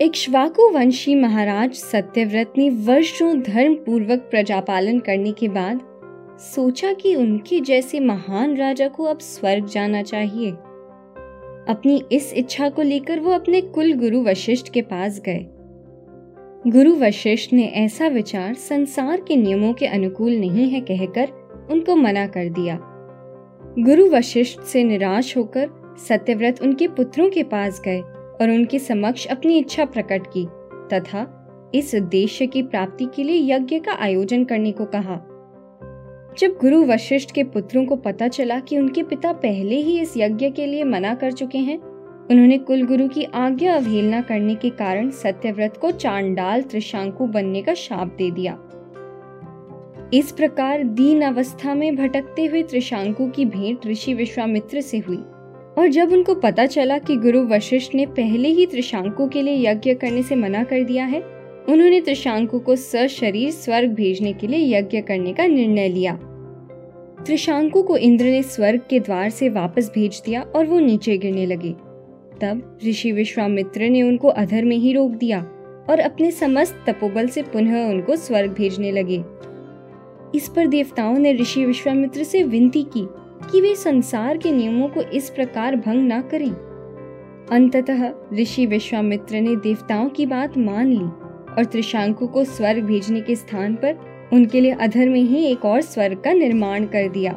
इक्ष्वाकु वंशी महाराज सत्यव्रत ने वर्षों धर्म पूर्वक प्रजापालन करने के बाद सोचा कि उनके जैसे महान राजा को अब स्वर्ग जाना चाहिए। अपनी इस इच्छा को लेकर वो अपने कुल गुरु वशिष्ठ के पास गए। गुरु वशिष्ठ ने ऐसा विचार संसार के नियमों के अनुकूल नहीं है कहकर उनको मना कर दिया। गुरु वशिष्ठ से निराश होकर सत्यव्रत उनके पुत्रों के पास गए। और उनके समक्ष अपनी इच्छा प्रकट की, तथा इस उद्देश्य की प्राप्ति के लिए यज्ञ का आयोजन करने को कहा। जब गुरु वशिष्ठ के पुत्रों को पता चला कि उनके पिता पहले ही इस यज्ञ के लिए मना कर चुके हैं, उन्होंने कुल गुरु की आज्ञा अवहेलना करने के कारण सत्यव्रत को चांडाल त्रिशांकु बनने का शाप दे दिया। इस प्रकार दीन अवस्था में भटकते हुए त्रिशांकु की भेंट ऋषि विश्वामित्र से हुई। और जब उनको पता चला कि गुरु वशिष्ठ ने पहले ही त्रिशांकु के लिए यज्ञ करने से मना कर दिया है, उन्होंने त्रिशांकु को सशरीर स्वर्ग भेजने के लिए यज्ञ करने का निर्णय लिया। त्रिशांकु को इंद्र ने स्वर्ग के द्वार से वापस भेज दिया और वो नीचे गिरने लगे। तब ऋषि विश्वामित्र ने उनको अधर में ही रोक दिया और अपने समस्त तपोबल से पुनः उनको स्वर्ग भेजने लगे। इस पर देवताओं ने ऋषि विश्वामित्र से विनती की कि वे संसार के नियमों को इस प्रकार भंग ना करें। अंततः ऋषि विश्वामित्र ने देवताओं की बात मान ली और त्रिशांकु को स्वर्ग भेजने के स्थान पर उनके लिए अधर में ही एक और स्वर्ग का निर्माण कर दिया।